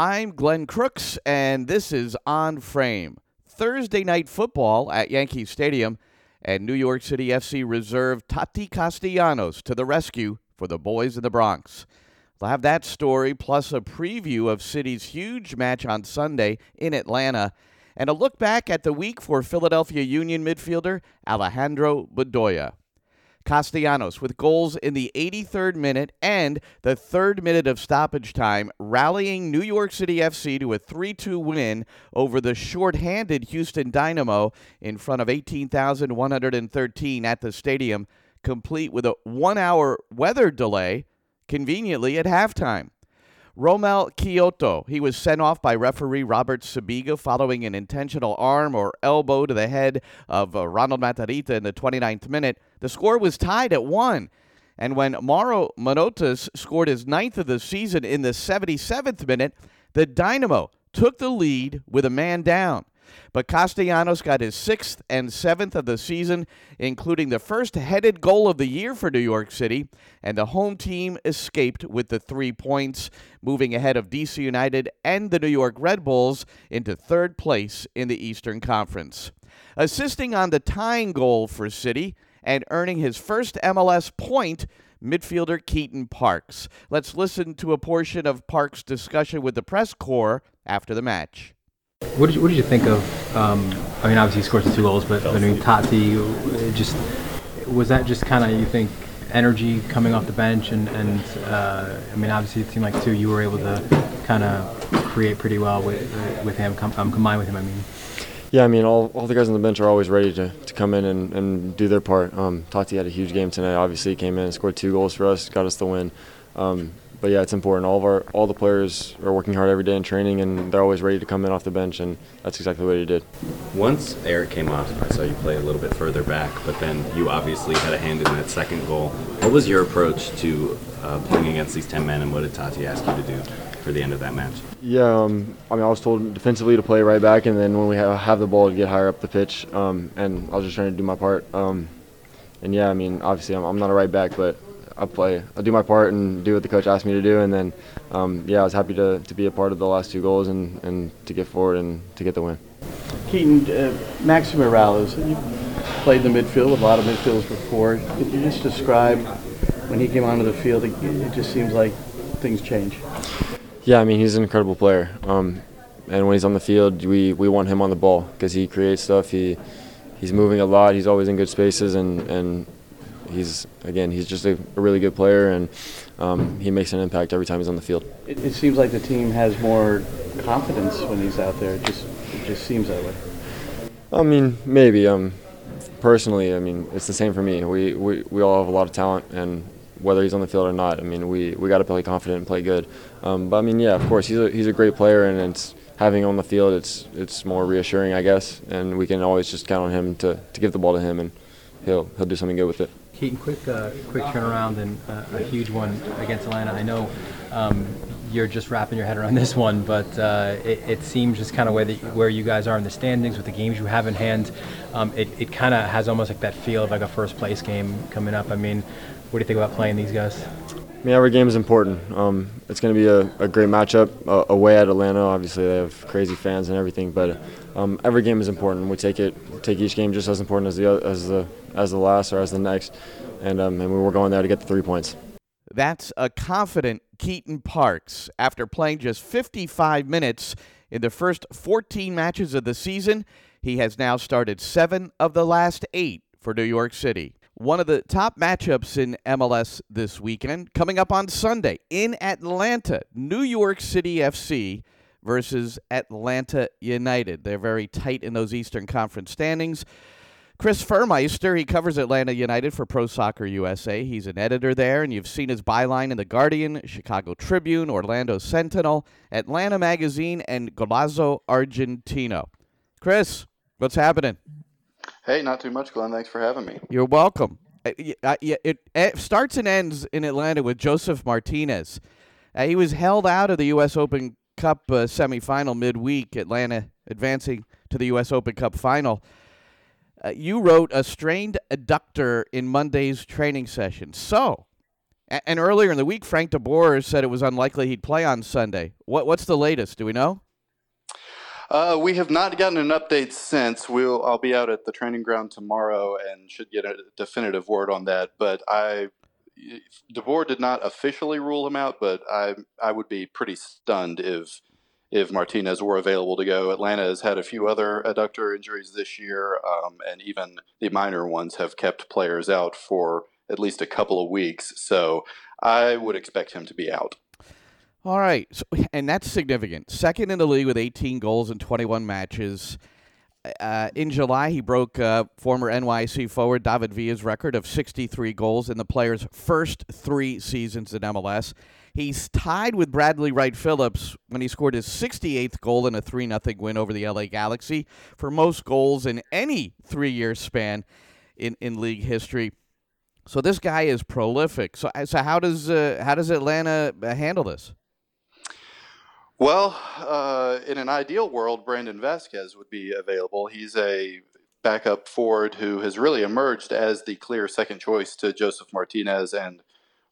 I'm Glenn Crooks, and this is On Frame. Thursday night football at Yankee Stadium, and New York City FC reserve Tati Castellanos to the rescue for the boys in the Bronx. We'll have that story plus a preview of City's huge match on Sunday in Atlanta, and a look back at the week for Philadelphia Union midfielder Alejandro Bedoya. Castellanos with goals in the 83rd minute and the third minute of stoppage time, rallying New York City FC to a 3 2 win over the short-handed Houston Dynamo in front of 18,113 at the stadium, complete with a one hour weather delay, conveniently at halftime. Romell Quioto. he was sent off by referee Robert Sibiga following an intentional arm or elbow to the head of uh, Ronald Matarrita in the 29th minute. The score was tied at one. And when Mauro Manotas scored his ninth of the season in the 77th minute, the Dynamo took the lead with a man down. But Castellanos got his sixth and seventh of the season, including the first headed goal of the year for New York City, and the home team escaped with the three points, moving ahead of DC United and the New York Red Bulls into third place in the Eastern Conference. Assisting on the tying goal for City and earning his first MLS point midfielder Keaton Parks. Let's listen to a portion of Parks' discussion with the press corps after the match. What did you, what did you think of? Um, I mean, obviously he scored the two goals, but I mean Tati, just was that just kind of you think energy coming off the bench, and and uh, I mean obviously it seemed like too you were able to kind of create pretty well with with him, com- um, combine with him. I mean. Yeah, I mean, all, all the guys on the bench are always ready to, to come in and, and do their part. Um, Tati had a huge game tonight. Obviously, came in and scored two goals for us, got us the win. Um, but yeah, it's important. All of our all the players are working hard every day in training, and they're always ready to come in off the bench, and that's exactly what he did. Once Eric came off, I saw you play a little bit further back, but then you obviously had a hand in that second goal. What was your approach to uh, playing against these ten men, and what did Tati ask you to do for the end of that match? Yeah, um, I mean, I was told defensively to play right back, and then when we have, have the ball, to get higher up the pitch, um, and I was just trying to do my part. Um, and yeah, I mean, obviously, I'm, I'm not a right back, but I play, I do my part and do what the coach asked me to do, and then um, yeah, I was happy to, to be a part of the last two goals and, and to get forward and to get the win. Keaton, uh, Maxi Moralez, you played in the midfield with a lot of midfielders before. Could you just describe when he came onto the field? It, it just seems like things change. Yeah, I mean he's an incredible player, um, and when he's on the field, we, we want him on the ball because he creates stuff. He he's moving a lot. He's always in good spaces, and, and he's again he's just a, a really good player and um, he makes an impact every time he's on the field. It, it, seems like the team has more confidence when he's out there. It just it just seems that way. I mean, maybe. Um, personally, I mean, it's the same for me. We, we we all have a lot of talent, and whether he's on the field or not, I mean, we, we got to play confident and play good. Um, but I mean, yeah, of course, he's a, he's a great player, and it's having him on the field, it's it's more reassuring, I guess, and we can always just count on him to, to give the ball to him, and he'll he'll do something good with it. Keaton, quick, uh, quick turnaround and uh, a huge one against Atlanta. I know um, you're just wrapping your head around this one, but uh, it, it, seems just kind of where, where you guys are in the standings with the games you have in hand. Um, it it kind of has almost like that feel of like a first place game coming up. I mean, what do you think about playing these guys? I mean, every game is important. Um, it's going to be a, a, great matchup uh, away at Atlanta. Obviously, they have crazy fans and everything, but um, every game is important. We take it, take each game just as important as the as the as the last or as the next, and um, and we were going there to get the three points. That's a confident Keaton Parks after playing just 55 minutes in the first 14 matches of the season. He has now started seven of the last eight for New York City. One of the top matchups in MLS this weekend coming up on Sunday in Atlanta, New York City FC versus Atlanta United. They're very tight in those Eastern Conference standings. Chris Fuhrmeister, he covers Atlanta United for Pro Soccer USA. He's an editor there, and you've seen his byline in The Guardian, Chicago Tribune, Orlando Sentinel, Atlanta Magazine, and Golazo Argentino. Chris, what's happening? Hey, not too much, Glenn. Thanks for having me. You're welcome. Uh, uh, it, starts and ends in Atlanta with Josef Martinez. Uh, he was held out of the U.S. Open Cup semifinal midweek, Atlanta advancing to the U.S. Open Cup final. Uh, you wrote a strained adductor in Monday's training session. So, And earlier in the week, Frank De Boer said it was unlikely he'd play on Sunday. What, what's the latest? Do we know? Uh, we have not gotten an update since. We'll I'll be out at the training ground tomorrow and should get a definitive word on that. But I, De Boer did not officially rule him out, but I I would be pretty stunned if if Martinez were available to go. Atlanta has had a few other adductor injuries this year, um, and even the minor ones have kept players out for at least a couple of weeks. So I would expect him to be out. All right, so, and that's significant. Second in the league with 18 goals in 21 matches. Uh, in July, he broke uh, former NYC forward David Villa's record of 63 goals in the player's first three seasons in MLS. He's tied with Bradley Wright Phillips when he scored his 68th goal in a 3 0 win over the LA Galaxy for most goals in any three year span in, in league history. So this guy is prolific. So, so how does uh, how does Atlanta uh, handle this? Well, uh, in an ideal world, Brandon Vazquez would be available. He's a backup forward who has really emerged as the clear second choice to Josef Martinez and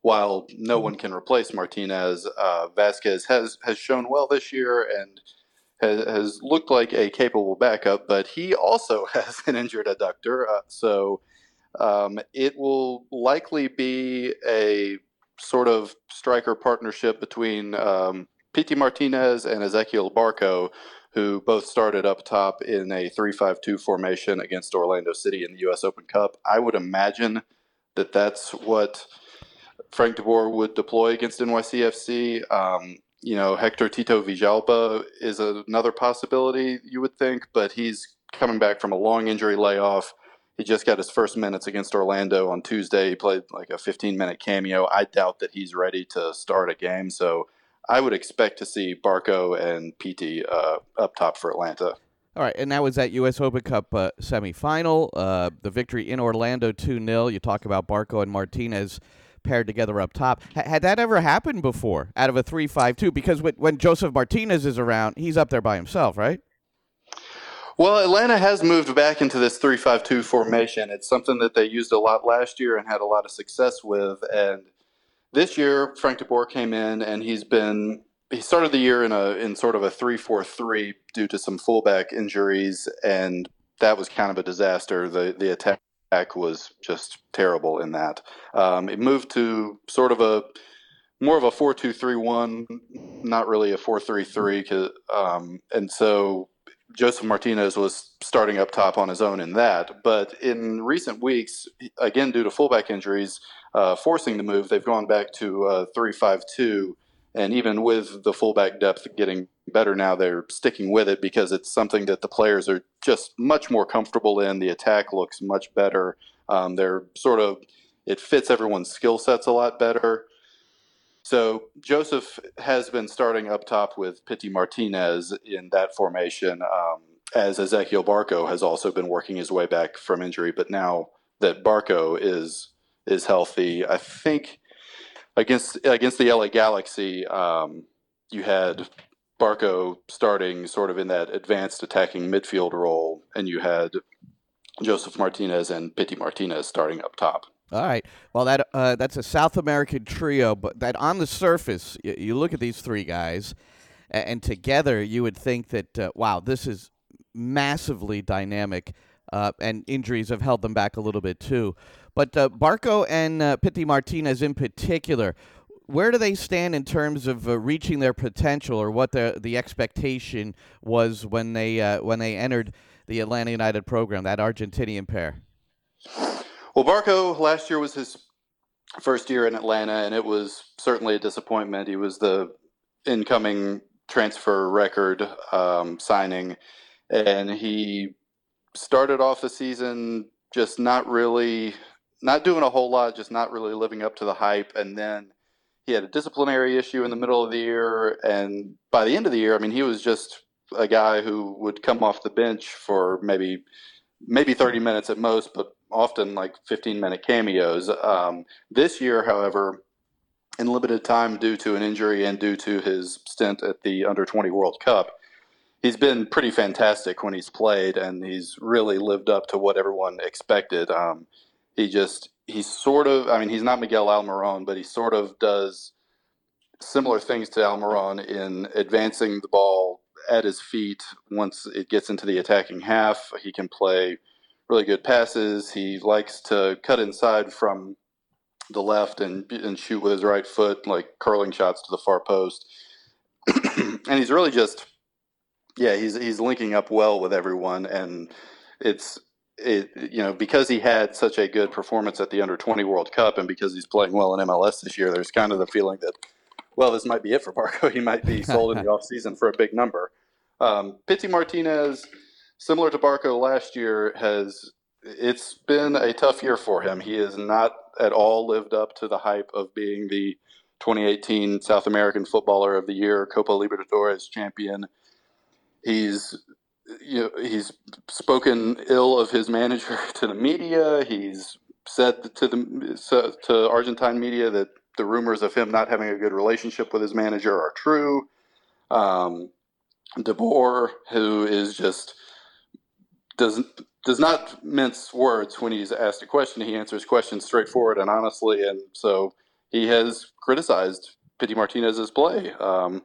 while no one can replace Martinez, uh, Vazquez has has shown well this year and has, has, looked like a capable backup. But he also has an injured adductor, uh, so um, it will likely be a sort of striker partnership between um, Martinez and Ezequiel Barco, who both started up top in a 3-5-2 formation against Orlando City in the U.S. Open Cup. I would imagine that that's what Frank De Boer would deploy against NYCFC. Um, you know, Hector Tito Villalba is another possibility, you would think, but he's coming back from a long injury layoff. He just got his first minutes against Orlando on Tuesday. He played like a 15 minute cameo. I doubt that he's ready to start a game. So I would expect to see Barco and Pity uh, up top for Atlanta. All right, and that was that U.S. Open Cup uh, semifinal. Uh, the victory in Orlando 2 0. You talk about Barco and Martinez paired together up top. H- had that ever happened before out of a three-five-two? Because when, when Josef Martinez is around, he's up there by himself, right? Well, Atlanta has moved back into this three-five-two formation. It's something that they used a lot last year and had a lot of success with. And this year, Frank De Boer came in and he's been he started the year in a in sort of a three-four-three due to some fullback injuries, and that was kind of a disaster. The the attack was just terrible in that. Um, it moved to sort of a more of a four two three one, not really a four three three, um, and so Josef Martinez was starting up top on his own in that. But in recent weeks, again due to fullback injuries, uh, forcing the move, they've gone back to uh, three five two and even with the fullback depth getting better now, they're sticking with it because it's something that the players are just much more comfortable in. The attack looks much better. Um, they're sort of it fits everyone's skill sets a lot better. So Josef has been starting up top with Pity Martinez in that formation, um, as Ezequiel Barco has also been working his way back from injury. But now that Barco is is healthy, I think against against the LA Galaxy, um, you had Barco starting sort of in that advanced attacking midfield role, and you had Josef Martinez and Pity Martinez starting up top. All right. Well, that uh, that's a South American trio, but that on the surface, you, you look at these three guys, and, and together you would think that uh, wow, this is massively dynamic, uh, and injuries have held them back a little bit too. But uh, Barco and uh, Pity Martinez in particular, where do they stand in terms of uh, reaching their potential, or what the the expectation was when they uh, when they entered the Atlanta United program? That Argentinian pair. Well, Barco last year was his first year in Atlanta, and it was certainly a disappointment. He was the incoming transfer record um, signing, and he started off the season just not really not doing a whole lot, just not really living up to the hype. And then he had a disciplinary issue in the middle of the year. And by the end of the year, I mean, he was just a guy who would come off the bench for maybe maybe 30 minutes at most, but often like 15 minute cameos. Um, this year, however, in limited time due to an injury and due to his stint at the Under 20 World Cup, he's been pretty fantastic when he's played, and he's really lived up to what everyone expected. Um, he just he sort of, I mean, he's not Miguel Almiron, but he sort of does similar things to Almiron in advancing the ball at his feet once it gets into the attacking half. He can play really good passes. He likes to cut inside from the left and and shoot with his right foot, like curling shots to the far post. and he's really just, yeah, he's he's linking up well with everyone, and it's it you know because he had such a good performance at the under 20 World Cup, and because he's playing well in MLS this year, there's kind of the feeling that well, this might be it for Barco. He might be sold in the offseason for a big number. Um, Martinez, similar to Barco last year, has it's been a tough year for him. He has not at all lived up to the hype of being the 2018 South American Footballer of the Year, Copa Libertadores champion. He's you know, he's spoken ill of his manager to the media. He's said to the to Argentine media that the rumors of him not having a good relationship with his manager are true. Um, De Boer, who is just doesn't does not mince words when he's asked a question. He answers questions straightforward and honestly, and so he has criticized Pity Martinez's play um,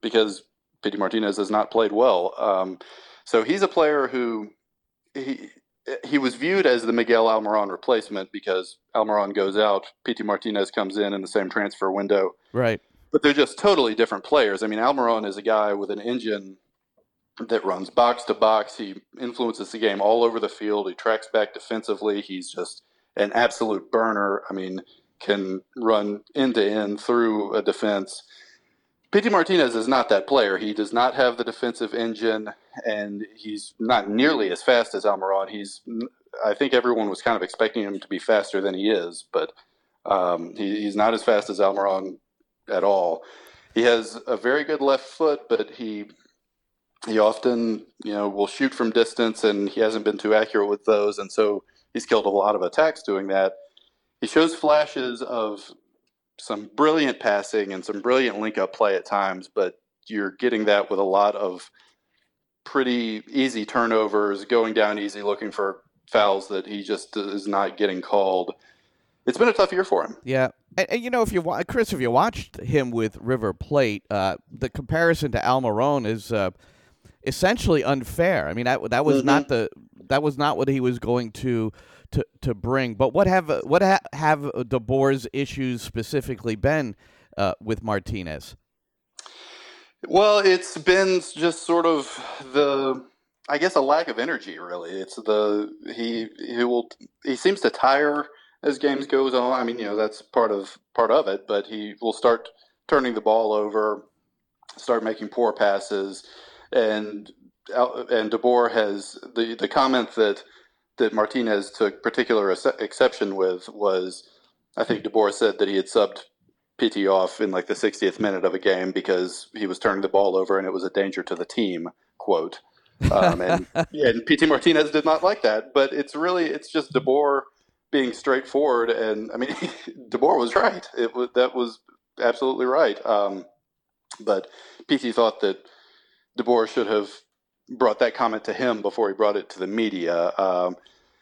because Pity Martinez has not played well. Um, so he's a player who he he was viewed as the Miguel Almiron replacement because Almiron goes out, Pity Martinez comes in in the same transfer window. Right. But they're just totally different players. I mean, Almiron is a guy with an engine that runs box to box. He influences the game all over the field. He tracks back defensively. He's just an absolute burner. I mean, can run end to end through a defense. Pity Martinez is not that player. He does not have the defensive engine, and he's not nearly as fast as Almiron. He's, I think everyone was kind of expecting him to be faster than he is, but um, he, he's not as fast as Almiron at all. He has a very good left foot, but he he often you know will shoot from distance, and he hasn't been too accurate with those, and so he's killed a lot of attacks doing that. He shows flashes of some brilliant passing and some brilliant link up play at times, but you're getting that with a lot of pretty easy turnovers, going down easy, looking for fouls that he just is not getting called. It's been a tough year for him. Yeah, and, and you know if you Chris, if you watched him with River Plate, uh, the comparison to Almiron is uh, essentially unfair. I mean that that was mm-hmm. not the that was not what he was going to to, to bring. But what have what ha- have De Boer's issues specifically been uh, with Martinez? Well, it's been just sort of the, I guess, a lack of energy. Really, it's the he he will he seems to tire as games goes on. I mean, you know, that's part of part of it. But he will start turning the ball over, start making poor passes, and and De Boer has the the comment that that Martinez took particular exception with was, I think De Boer said that he had subbed Pity off in like the 60th minute of a game because he was turning the ball over and it was a danger to the team. Quote. Um, and yeah, and Pity Martinez did not like that, but it's really it's just De Boer being straightforward, and I mean De Boer was right. It was that was absolutely right. Um, but Pity thought that De Boer should have brought that comment to him before he brought it to the media. Um,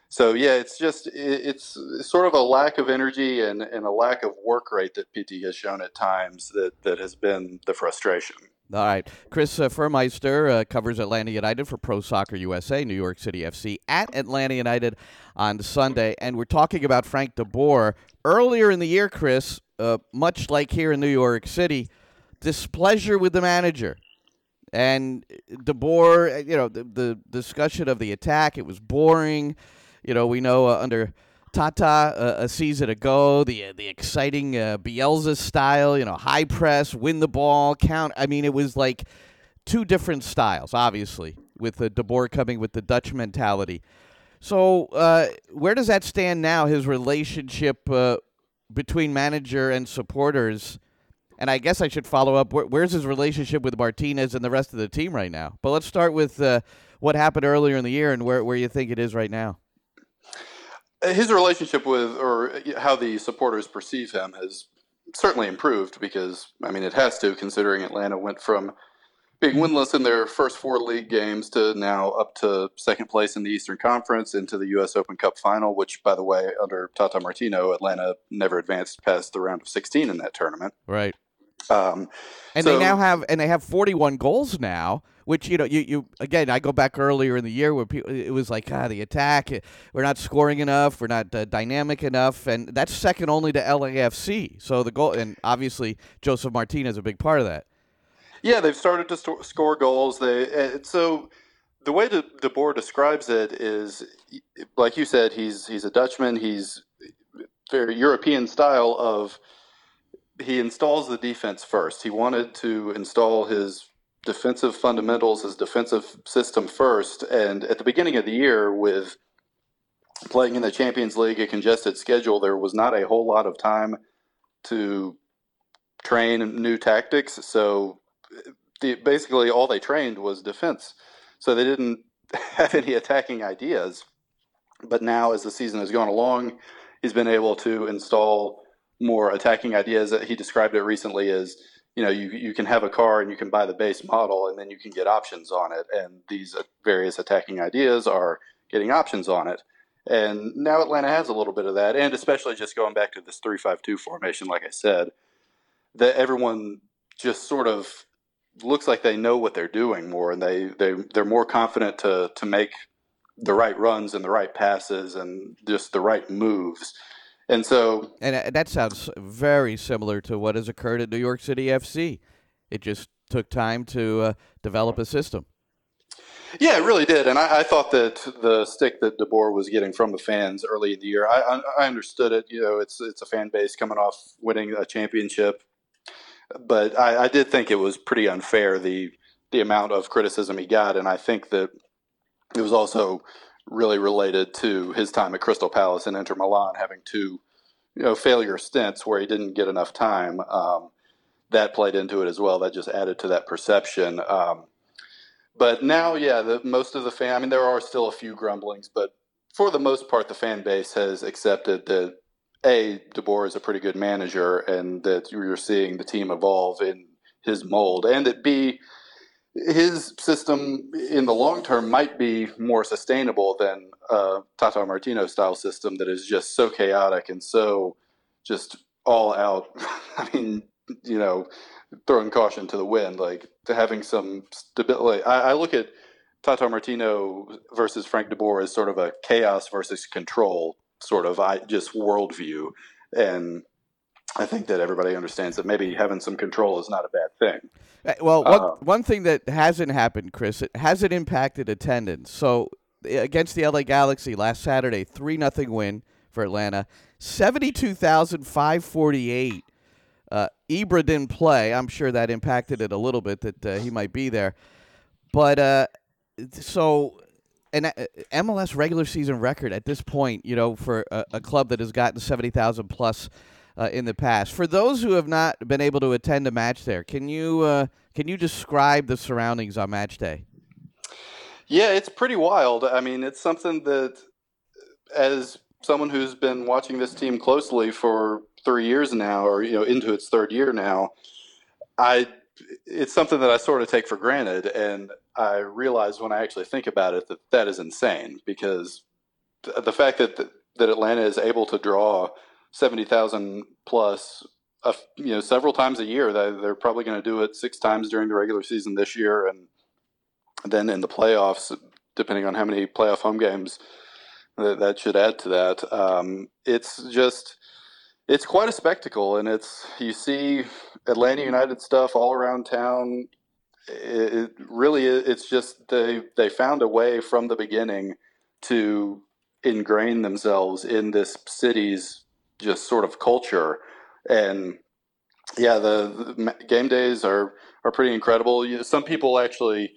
so yeah, it's just it's sort of a lack of energy and, and a lack of work rate that Pity has shown at times that, that has been the frustration. All right. Chris uh, Fuhrmeister uh, covers Atlanta United for Pro Soccer USA, New York City FC, at Atlanta United on Sunday. And we're talking about Frank De Boer. Earlier in the year, Chris, uh, much like here in New York City, displeasure with the manager. And De Boer, you know, the, the discussion of the attack, it was boring. You know, we know uh, under Tata uh, a season ago, the the exciting uh, Bielsa style, you know, high press, win the ball, count. I mean, it was like two different styles, obviously, with uh, De Boer coming with the Dutch mentality. So, uh, where does that stand now? His relationship uh, between manager and supporters, and I guess I should follow up. Where, where's his relationship with Martinez and the rest of the team right now? But let's start with uh, what happened earlier in the year and where where you think it is right now his relationship with or how the supporters perceive him has certainly improved because I mean it has to considering Atlanta went from being winless in their first four league games to now up to second place in the Eastern Conference into the U.S. Open Cup final, which, by the way, under Tata Martino, Atlanta never advanced past the round of 16 in that tournament. Right. Um, And so- they now have and they have 41 goals now, which you know you, you again I go back earlier in the year where people it was like ah the attack eh, we're not scoring enough, we're not uh, dynamic enough, and that's second only to LAFC. So the goal and obviously Josef Martinez is a big part of that. Yeah, they've started to sto- score goals. They uh, so the way De, De Boer describes it is, like you said, he's he's a Dutchman. He's very European style of he installs the defense first. He wanted to install his defensive fundamentals, his defensive system first. And at the beginning of the year, with playing in the Champions League, a congested schedule, there was not a whole lot of time to train new tactics. So the, basically, all they trained was defense. So they didn't have any attacking ideas. But now, as the season has gone along, he's been able to install more attacking ideas. That he described it recently as you know you you can have a car and you can buy the base model and then you can get options on it. And these various attacking ideas are getting options on it. And now Atlanta has a little bit of that, and especially just going back to this three-five-two formation, like I said, that everyone just sort of looks like they know what they're doing more, and they they they're more confident to to make the right runs and the right passes and just the right moves. And so, And uh, that sounds very similar to what has occurred at New York City FC. It just took time to uh, develop a system. yeah, it really did. And I, I thought that the stick that De Boer was getting from the fans early in the year, I, I, I understood it. You know, it's it's a fan base coming off winning a championship, but I, I did think it was pretty unfair the the amount of criticism he got, and I think that it was also really related to his time at Crystal Palace and Inter Milan having two, you know, failure stints where he didn't get enough time. Um, that played into it as well. That just added to that perception. Um, but now, yeah, the, most of the fan. I mean, there are still a few grumblings, but for the most part, the fan base has accepted that a De Boer is a pretty good manager, and that you're seeing the team evolve in his mold, and that b his system in the long term might be more sustainable than uh, Tata Martino style system that is just so chaotic and so just all out. I mean, you know, throwing caution to the wind, like to having some stability. I, I look at Tata Martino versus Frank De Boer as sort of a chaos versus control sort of I, just worldview, and I think that everybody understands that maybe having some control is not a bad thing. Uh, Well, one, Uh, one thing that hasn't happened, Chris, it hasn't impacted attendance. So uh, against the LA Galaxy last Saturday, three nothing win for Atlanta, seventy two thousand five forty eight. Uh, Ibra didn't play. I'm sure that impacted it a little bit that uh, he might be there, but uh, so an uh, MLS regular season record at this point, you know, for a, a club that has gotten seventy thousand plus uh, in the past. For those who have not been able to attend a match there, can you uh, can you describe the surroundings on match day? Yeah, it's pretty wild. I mean, it's something that, as someone who's been watching this team closely for three years now, or you know, into its third year now, I it's something that I sort of take for granted, and I realize when I actually think about it that that is insane because th- the fact that that Atlanta is able to draw seventy thousand plus. Uh, you know, several times a year. They, they're probably going to do it six times during the regular season this year, and then in the playoffs, depending on how many playoff home games that, that should add to that. Um, it's just it's quite a spectacle, and it's you see Atlanta United stuff all around town. It, it really it's just they they found a way from the beginning to ingrain themselves in this city's just sort of culture and yeah the, the game days are are pretty incredible You- some people actually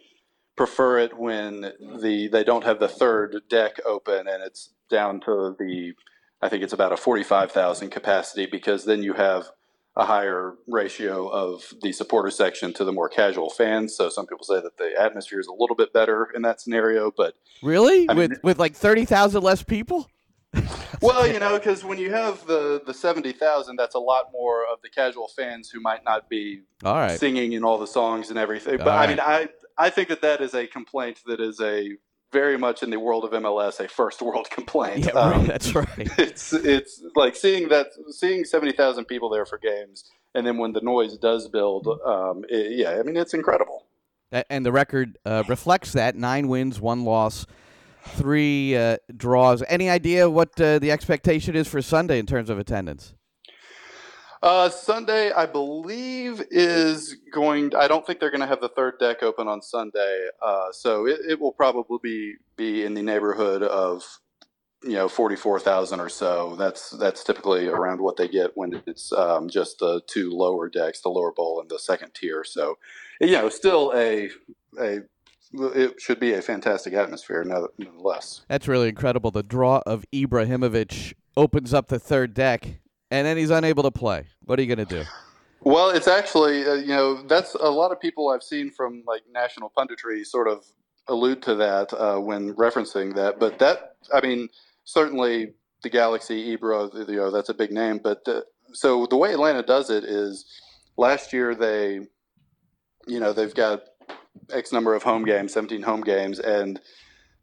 prefer it when the they don't have the third deck open and it's down to the I think it's about a 45,000 capacity because then you have a higher ratio of the supporter section to the more casual fans. So some people say that the atmosphere is a little bit better in that scenario, but Really, I mean- with with like thirty thousand less people? Well, you know, because when you have the the seventy thousand, that's a lot more of the casual fans who might not be All right. singing in all the songs and everything. But All I mean, I I think that that is a complaint that is a very much in the world of MLS a first world complaint. Yeah, Um, right, that's right. it's it's like seeing that seeing seventy thousand people there for games, and then when the noise does build, um, it, yeah, I mean it's incredible. And the record uh, reflects that nine wins, one loss, three uh, draws. Any idea what uh, the expectation is for Sunday in terms of attendance? Uh, Sunday, I believe, is going. I don't think they're going to have the third deck open on Sunday, uh, so it, it will probably be be in the neighborhood of you know forty four thousand or so. That's that's typically around what they get when it's um, just the two lower decks, the lower bowl and the second tier. So, you know, still a a it should be a fantastic atmosphere, nonetheless. That's really incredible. The draw of Ibrahimovic opens up the third deck, and then he's unable to play. What are you going to do? Well, it's actually, uh, you know, that's a lot of people I've seen from like national punditry sort of allude to that uh, when referencing that. But that, I mean, certainly the Galaxy, Ibra, you know, that's a big name. But uh, so the way Atlanta does it is last year they, you know, they've got X number of home games, 17 home games, and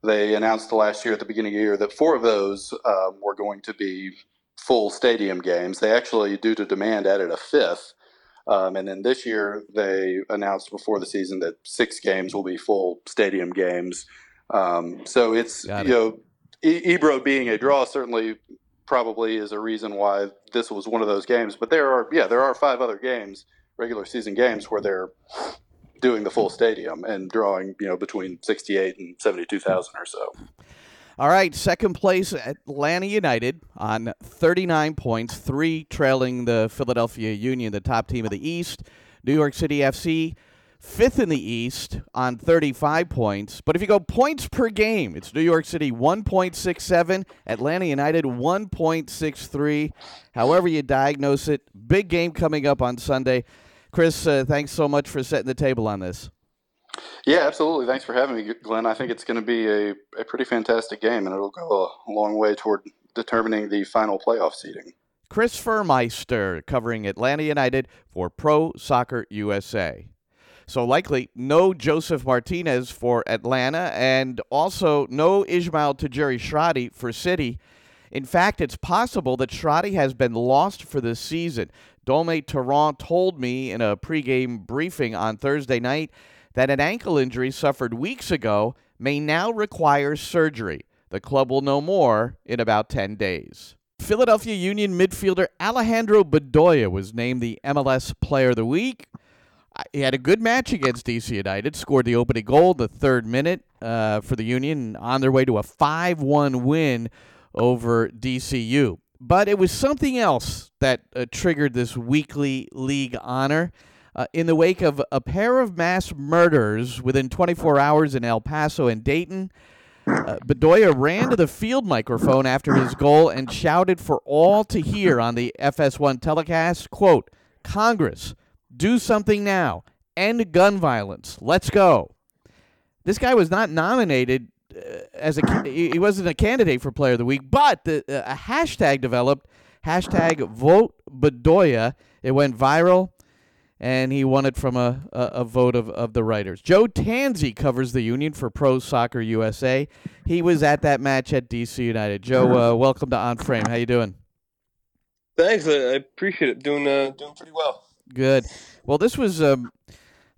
they announced last year at the beginning of the year that four of those um, were going to be full stadium games. They actually, due to demand, added a fifth. Um, and then this year, they announced before the season that six games will be full stadium games. Um, so it's, Got you it. know, e- Ibra being a draw certainly probably is a reason why this was one of those games. But there are, yeah, there are five other games, regular season games, where they're doing the full stadium and drawing, you know, between 68 and 72,000 or so. All right, second place, Atlanta United on 39 points, three trailing the Philadelphia Union, the top team of the East. New York City FC, fifth in the East on 35 points. But if you go points per game, it's New York City 1.67, Atlanta United 1.63. However you diagnose it, big game coming up on Sunday. Chris, uh, thanks so much for setting the table on this. Yeah, absolutely. Thanks for having me, Glenn. I think it's going to be a, a pretty fantastic game, and it'll go a long way toward determining the final playoff seeding. Chris Fuhrmeister covering Atlanta United for Pro Soccer USA. So likely no Josef Martinez for Atlanta and also no Ismael Tajouri Shradi for City. In fact, it's possible that Shradi has been lost for the season. Dome Torrent told me in a pregame briefing on Thursday night that an ankle injury suffered weeks ago may now require surgery. The club will know more in about 10 days. Philadelphia Union midfielder Alejandro Bedoya was named the MLS Player of the Week. Uh, He had a good match against DC United, scored the opening goal the third minute uh, for the Union on their way to a 5 1 win over DCU. But it was something else that uh, triggered this weekly league honor. Uh, in the wake of a pair of mass murders within 24 hours in El Paso and Dayton, uh, Bedoya ran to the field microphone after his goal and shouted for all to hear on the FS1 telecast, quote, Congress, do something now. End gun violence. Let's go. This guy was not nominated as a he wasn't a candidate for player of the week, but the, uh, a hashtag developed, hashtag vote Bedoya. It went viral and he won it from a, a, a vote of, of the writers. Joe Tanzi covers the Union for Pro Soccer USA. He was at that match at DC United. Joe, uh, welcome to On Frame. How you doing? Thanks, I I appreciate it. Doing uh, doing pretty well. Good. Well, this was um,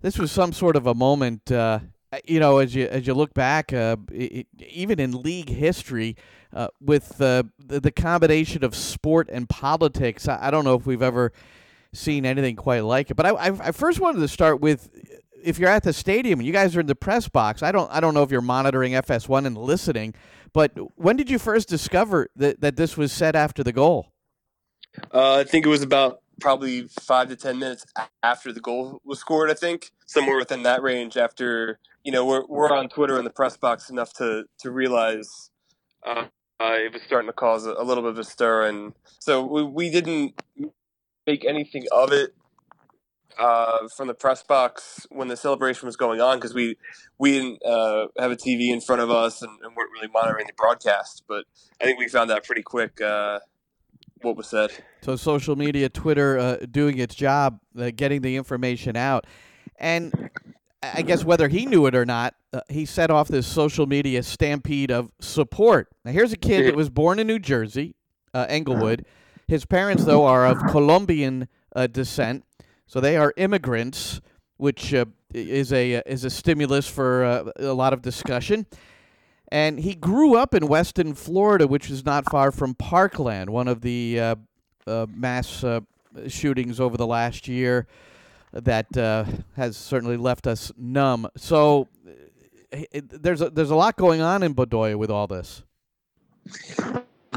this was some sort of a moment. Uh, you know, as you as you look back, uh, i i even in league history, uh, with uh, the, the combination of sport and politics, I, I don't know if we've ever seen anything quite like it. But I, I, I first wanted to start with if you're at the stadium and you guys are in the press box. I don't I don't know if you're monitoring FS1 and listening, but when did you first discover that that this was set after the goal? Uh, I think it was about probably five to ten minutes after the goal was scored. I think somewhere within that range. After you know, we're we're on Twitter in the press box enough to to realize uh, uh, it was starting to cause a, little bit of a stir, and so we, we didn't make anything of it uh, from the press box when the celebration was going on because we we didn't uh, have a TV in front of us and, and, weren't really monitoring the broadcast. But I think we found out pretty quick uh, what was said. So social media, Twitter, uh, doing its job, getting the information out, and I guess whether he knew it or not, uh, he set off this social media stampede of support. Now here's a kid that was born in New Jersey, Englewood. His parents, though, are of Colombian descent so they are immigrants, which uh, is a uh, is a stimulus for uh, a lot of discussion. And he grew up in Weston, Florida, which is not far from Parkland, one of the uh, uh, mass uh, shootings over the last year that uh, has certainly left us numb. So it, there's a, there's a lot going on in Bedoya with all this.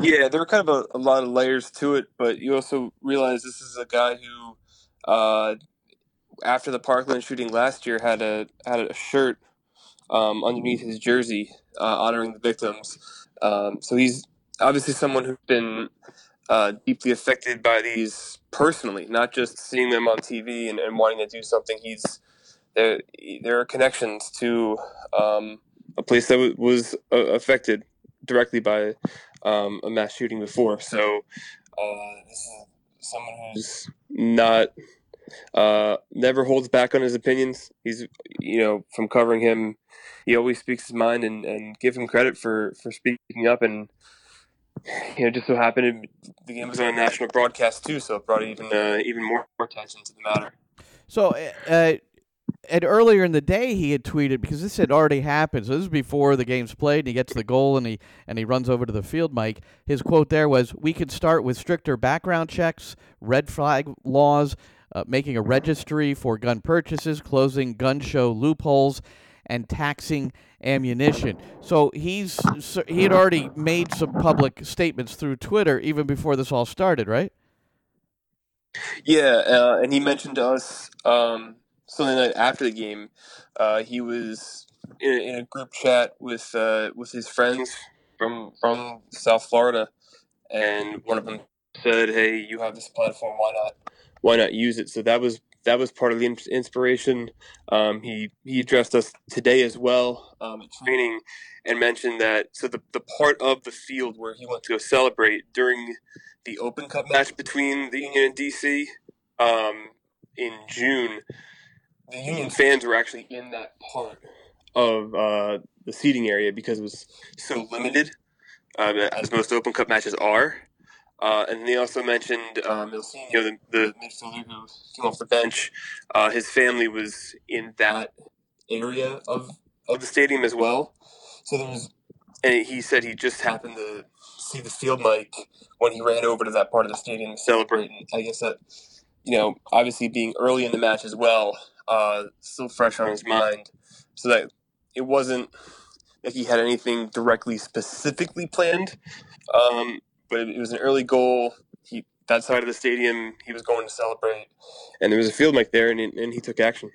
Yeah, there are kind of a, a lot of layers to it, but you also realize this is a guy who uh, after the Parkland shooting last year, had a had a shirt um, underneath his jersey uh, honoring the victims. Um, so he's obviously someone who's been uh, deeply affected by these personally, not just seeing them on TV and, and wanting to do something. He's there. There are connections to um, a place that w- was uh, affected directly by um, a mass shooting before. So uh, this is someone who's not uh, never holds back on his opinions. He's you know from covering him, he always speaks his mind and, and give him credit for for speaking up and. You know, just so happened the game was on a national broadcast too, so it brought even uh, even more attention to the matter. So, uh, and earlier in the day, he had tweeted because this had already happened. So this is before the game's played, and he gets the goal, and he and he runs over to the field. Mike, his quote there was, "We could start with stricter background checks, red flag laws, uh, making a registry for gun purchases, closing gun show loopholes, and taxing ammunition. So he's he had already made some public statements through Twitter even before this all started, right? Yeah, uh, and he mentioned to us um, something like after the game. Uh, he was in, in, a group chat with uh, with his friends from from South Florida, and one of them said, "Hey, you have this platform. Why not why not use it? So that was that was part of the inspiration. Um, he he addressed us today as well um, at training and mentioned that so the, the part of the field where he went to go celebrate during the Open Cup match between the Union and DC um, in June, the Union fans were actually in that part of uh, the seating area because it was so limited, uh, as most Open Cup matches are. Uh, and they also mentioned um, Ilsinho, the, the midfielder who came off the bench. Uh, his family was in that area of of the stadium as well. So there was, and he said he just happened to see the field mic when he ran over to that part of the stadium to celebrate. And I guess that, you know, obviously being early in the match as well, uh, still fresh on his mind. So that it wasn't like he had anything directly specifically planned. Um, but it was an early goal. He that side of the stadium he was going to celebrate, and there was a field mic there, and, and he took action.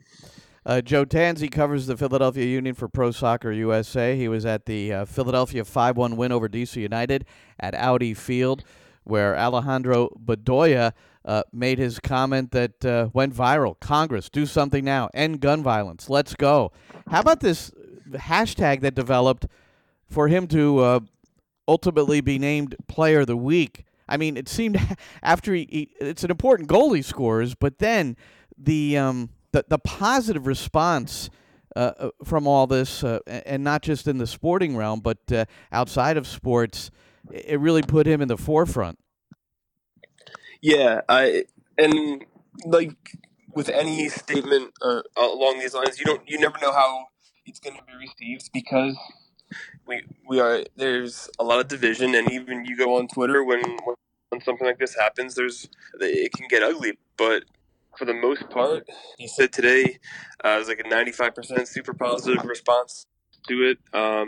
Uh, Joe Tanzi covers the Philadelphia Union for Pro Soccer USA. He was at the uh, Philadelphia 5 1 win over DC United at Audi Field, where Alejandro Bedoya uh, made his comment that uh, went viral Congress, do something now, end gun violence, let's go. How about this hashtag that developed for him to uh, ultimately be named Player of the Week. I mean, it seemed after he, he it's an important goal he scores, but then the um, the, the positive response uh, uh from all this, uh, and not just in the sporting realm, but uh, outside of sports, it really put him in the forefront. Yeah, I and like with any statement uh, along these lines, you don't you never know how it's going to be received because we are there's a lot of division, and even you go on Twitter when when something like this happens, there's it can get ugly. But for the most part, he said today uh, it was like a 95% super positive response to it. Um,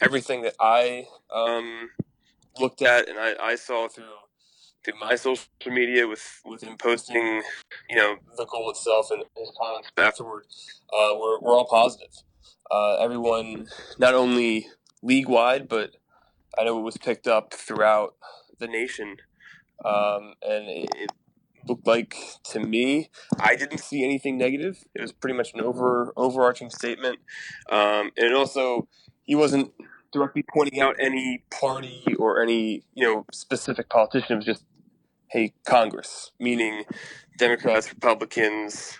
everything that I um, looked at and I, I saw through through my social media with with him posting, you know, the goal itself and his comments afterward, uh, were, were all positive. Uh, everyone, not only league wide, but I know it was picked up throughout the nation. Um, and it, it, looked like to me. I didn't see anything negative. It was pretty much an over overarching statement, um, and also he wasn't directly pointing out any party or any you know specific politician. It was just hey Congress, meaning Democrats, Republicans,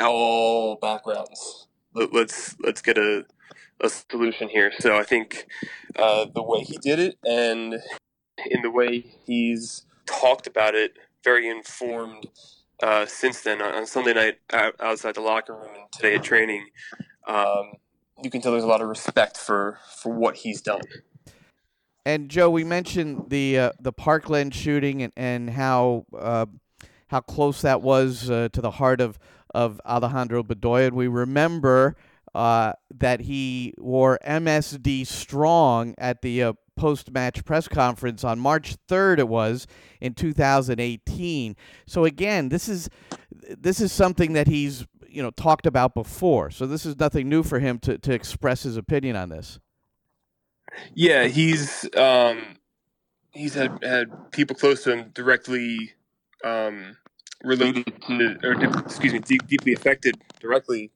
all backgrounds. Let, let's let's get a a solution here. So I think uh, the way he did it and in the way he's talked about it, very informed uh, since then. On Sunday night outside the locker room and today at training, um, you can tell there's a lot of respect for, for what he's done. And Joe, we mentioned the uh, the Parkland shooting and, and how uh, how close that was uh, to the heart of of Alejandro Bedoya. And we remember uh, that he wore MSD strong at the uh, post match press conference on March 3rd it was in 2018 so again this is this is something that he's you know talked about before. So this is nothing new for him to, to express his opinion on this. Yeah he's um he's had had people close to him directly um related to or excuse me deep, deeply affected directly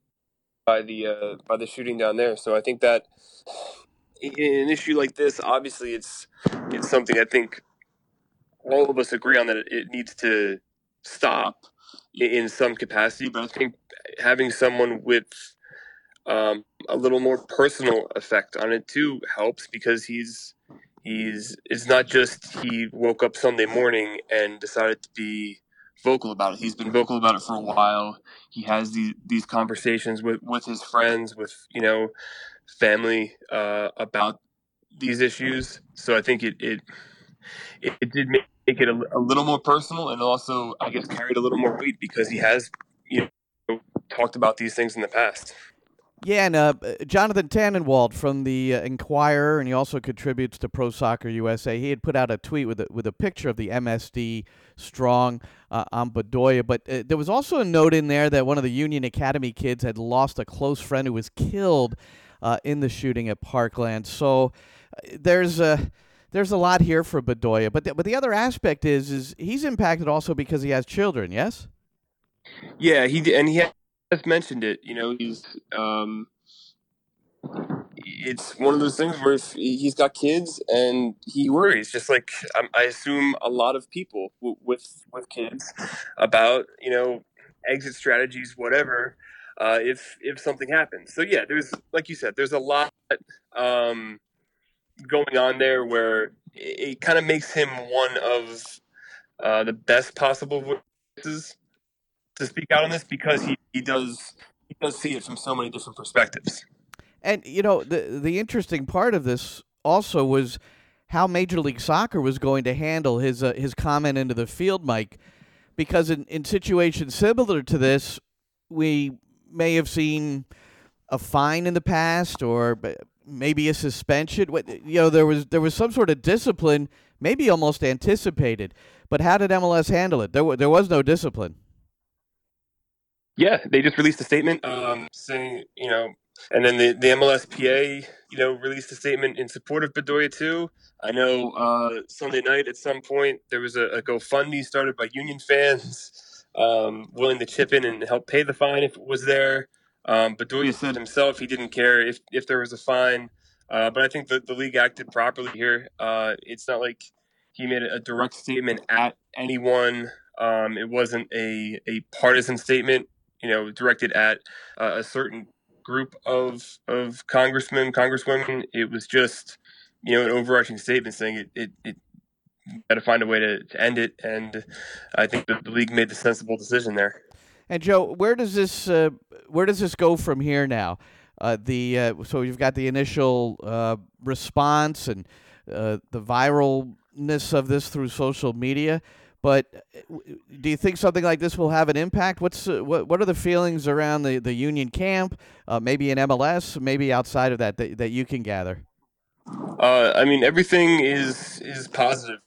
by the uh, by the shooting down there. So I think that in an issue like this, obviously it's it's something I think all of us agree on that it needs to stop in some capacity. But I think having someone with um, a little more personal effect on it too helps because he's he's it's not just he woke up Sunday morning and decided to be vocal about it. He's been vocal about it for a while. He has these these conversations with with his friends, with you know, family uh, about these issues. So I think it it it, it did make it a, a, little more personal, and also I guess carried a little more weight because he has you know talked about these things in the past. Yeah, and uh, Jonathan Tannenwald from the uh, Inquirer, and he also contributes to Pro Soccer USA. He had put out a tweet with a, with a picture of the MSD strong uh, on Bedoya, but uh, there was also a note in there that one of the Union Academy kids had lost a close friend who was killed uh, in the shooting at Parkland. So uh, there's a there's a lot here for Bedoya, but the, but the other aspect is is he's impacted also because he has children. Yes. Yeah, he and he has mentioned it. You know, he's um, it's one of those things where if he's got kids and he worries, just like um, I assume a lot of people with with kids about you know exit strategies, whatever. Uh, if if something happens, so yeah, there's like you said, there's a lot um, going on there where it, it kind of makes him one of uh, the best possible voices to speak out on this because he, he does he does see it from so many different perspectives. And you know the the interesting part of this also was how Major League Soccer was going to handle his uh, his comment into the field Mike, because in in situations similar to this, we may have seen a fine in the past or maybe a suspension. You know, there was there was some sort of discipline, maybe almost anticipated. But how did MLS handle it? There there was no discipline. Yeah, they just released a statement um, saying, you know, and then the, the MLSPA, you know, released a statement in support of Bedoya too. I know uh, Sunday night at some point there was a, a GoFundMe started by Union fans um, willing to chip in and help pay the fine if it was there. Um, Bedoya said himself he didn't care if, if there was a fine, uh, but I think the, the league acted properly here. Uh, it's not like he made a direct statement at anyone. Um, it wasn't a, a partisan statement you know, directed at uh, a certain group of of congressmen, congresswomen. It was just, you know, an overarching statement saying it it, it got to find a way to, to end it, and I think the, the league made the sensible decision there. And Joe, where does this uh, where does this go from here now? Uh, the uh, so you've got the initial uh, response and uh, the viralness of this through social media. But uh, do you think something like this will have an impact? What's uh, what What are the feelings around the, the union camp? Uh, maybe in MLS, maybe outside of that, that that you can gather. Uh, I mean, everything is is positive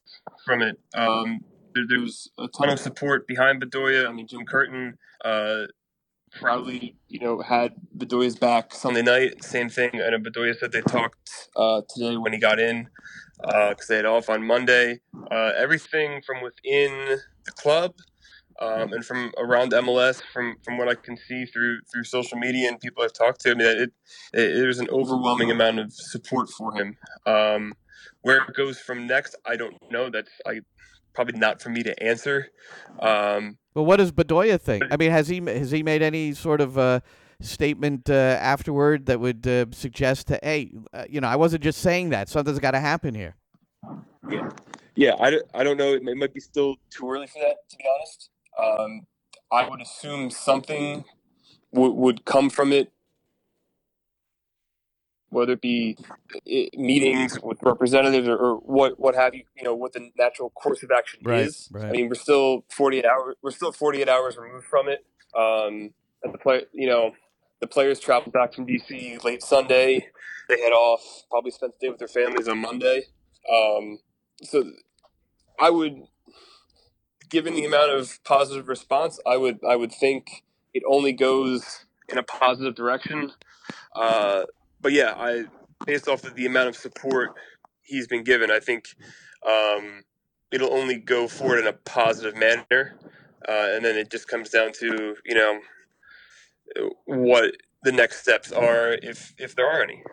from it. Um, there, there, was a ton of support behind Bedoya. I mean, Jim Curtin uh, proudly, you know, had Bedoya's back Sunday night. Same thing. And Bedoya said they talked uh, today when he got in because uh, they had off on Monday. Uh, everything from within the club Um, and from around MLS, from from what I can see through through social media and people I've talked to, I mean, it, it, it there's an overwhelming amount of support for him. Um, where it goes from next, I don't know. That's I probably not for me to answer. Um, well, what does Bedoya think? I mean, has he has he made any sort of uh, statement uh, afterward that would uh, suggest to, hey, uh, you know, I wasn't just saying that. Something's got to happen here. Yeah, yeah. I, I don't know. It, may, might be still too early for that, to be honest. Um, I would assume something w- would come from it whether it be meetings with representatives or, or, what what have you, you know, what the natural course of action right, is. Right. I mean, we're still 48 hours. We're still 48 hours removed from it. Um, and the play, you know, the players travel back from DC late Sunday. They head off. Probably spend the day with their families on Monday. Um, so, I would, given the amount of positive response, I would I would think it only goes in a positive direction. Uh, but yeah, I based off of the amount of support he's been given, I think um, it'll only go forward in a positive manner, uh, and then it just comes down to you know what the next steps are, if if there are any.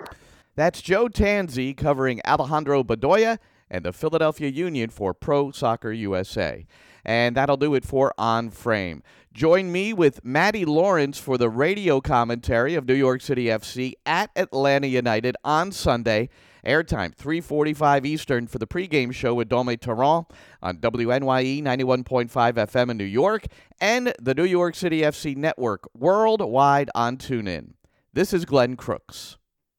That's Joe Tansey covering Alejandro Bedoya and the Philadelphia Union for Pro Soccer USA. And that'll do it for On Frame. Join me with Maddie Lawrence for the radio commentary of New York City FC at Atlanta United on Sunday. Airtime 3:45 Eastern for the pregame show with Dome Torrent on WNYE 91.5 FM in New York and the New York City FC network worldwide on TuneIn. This is Glenn Crooks.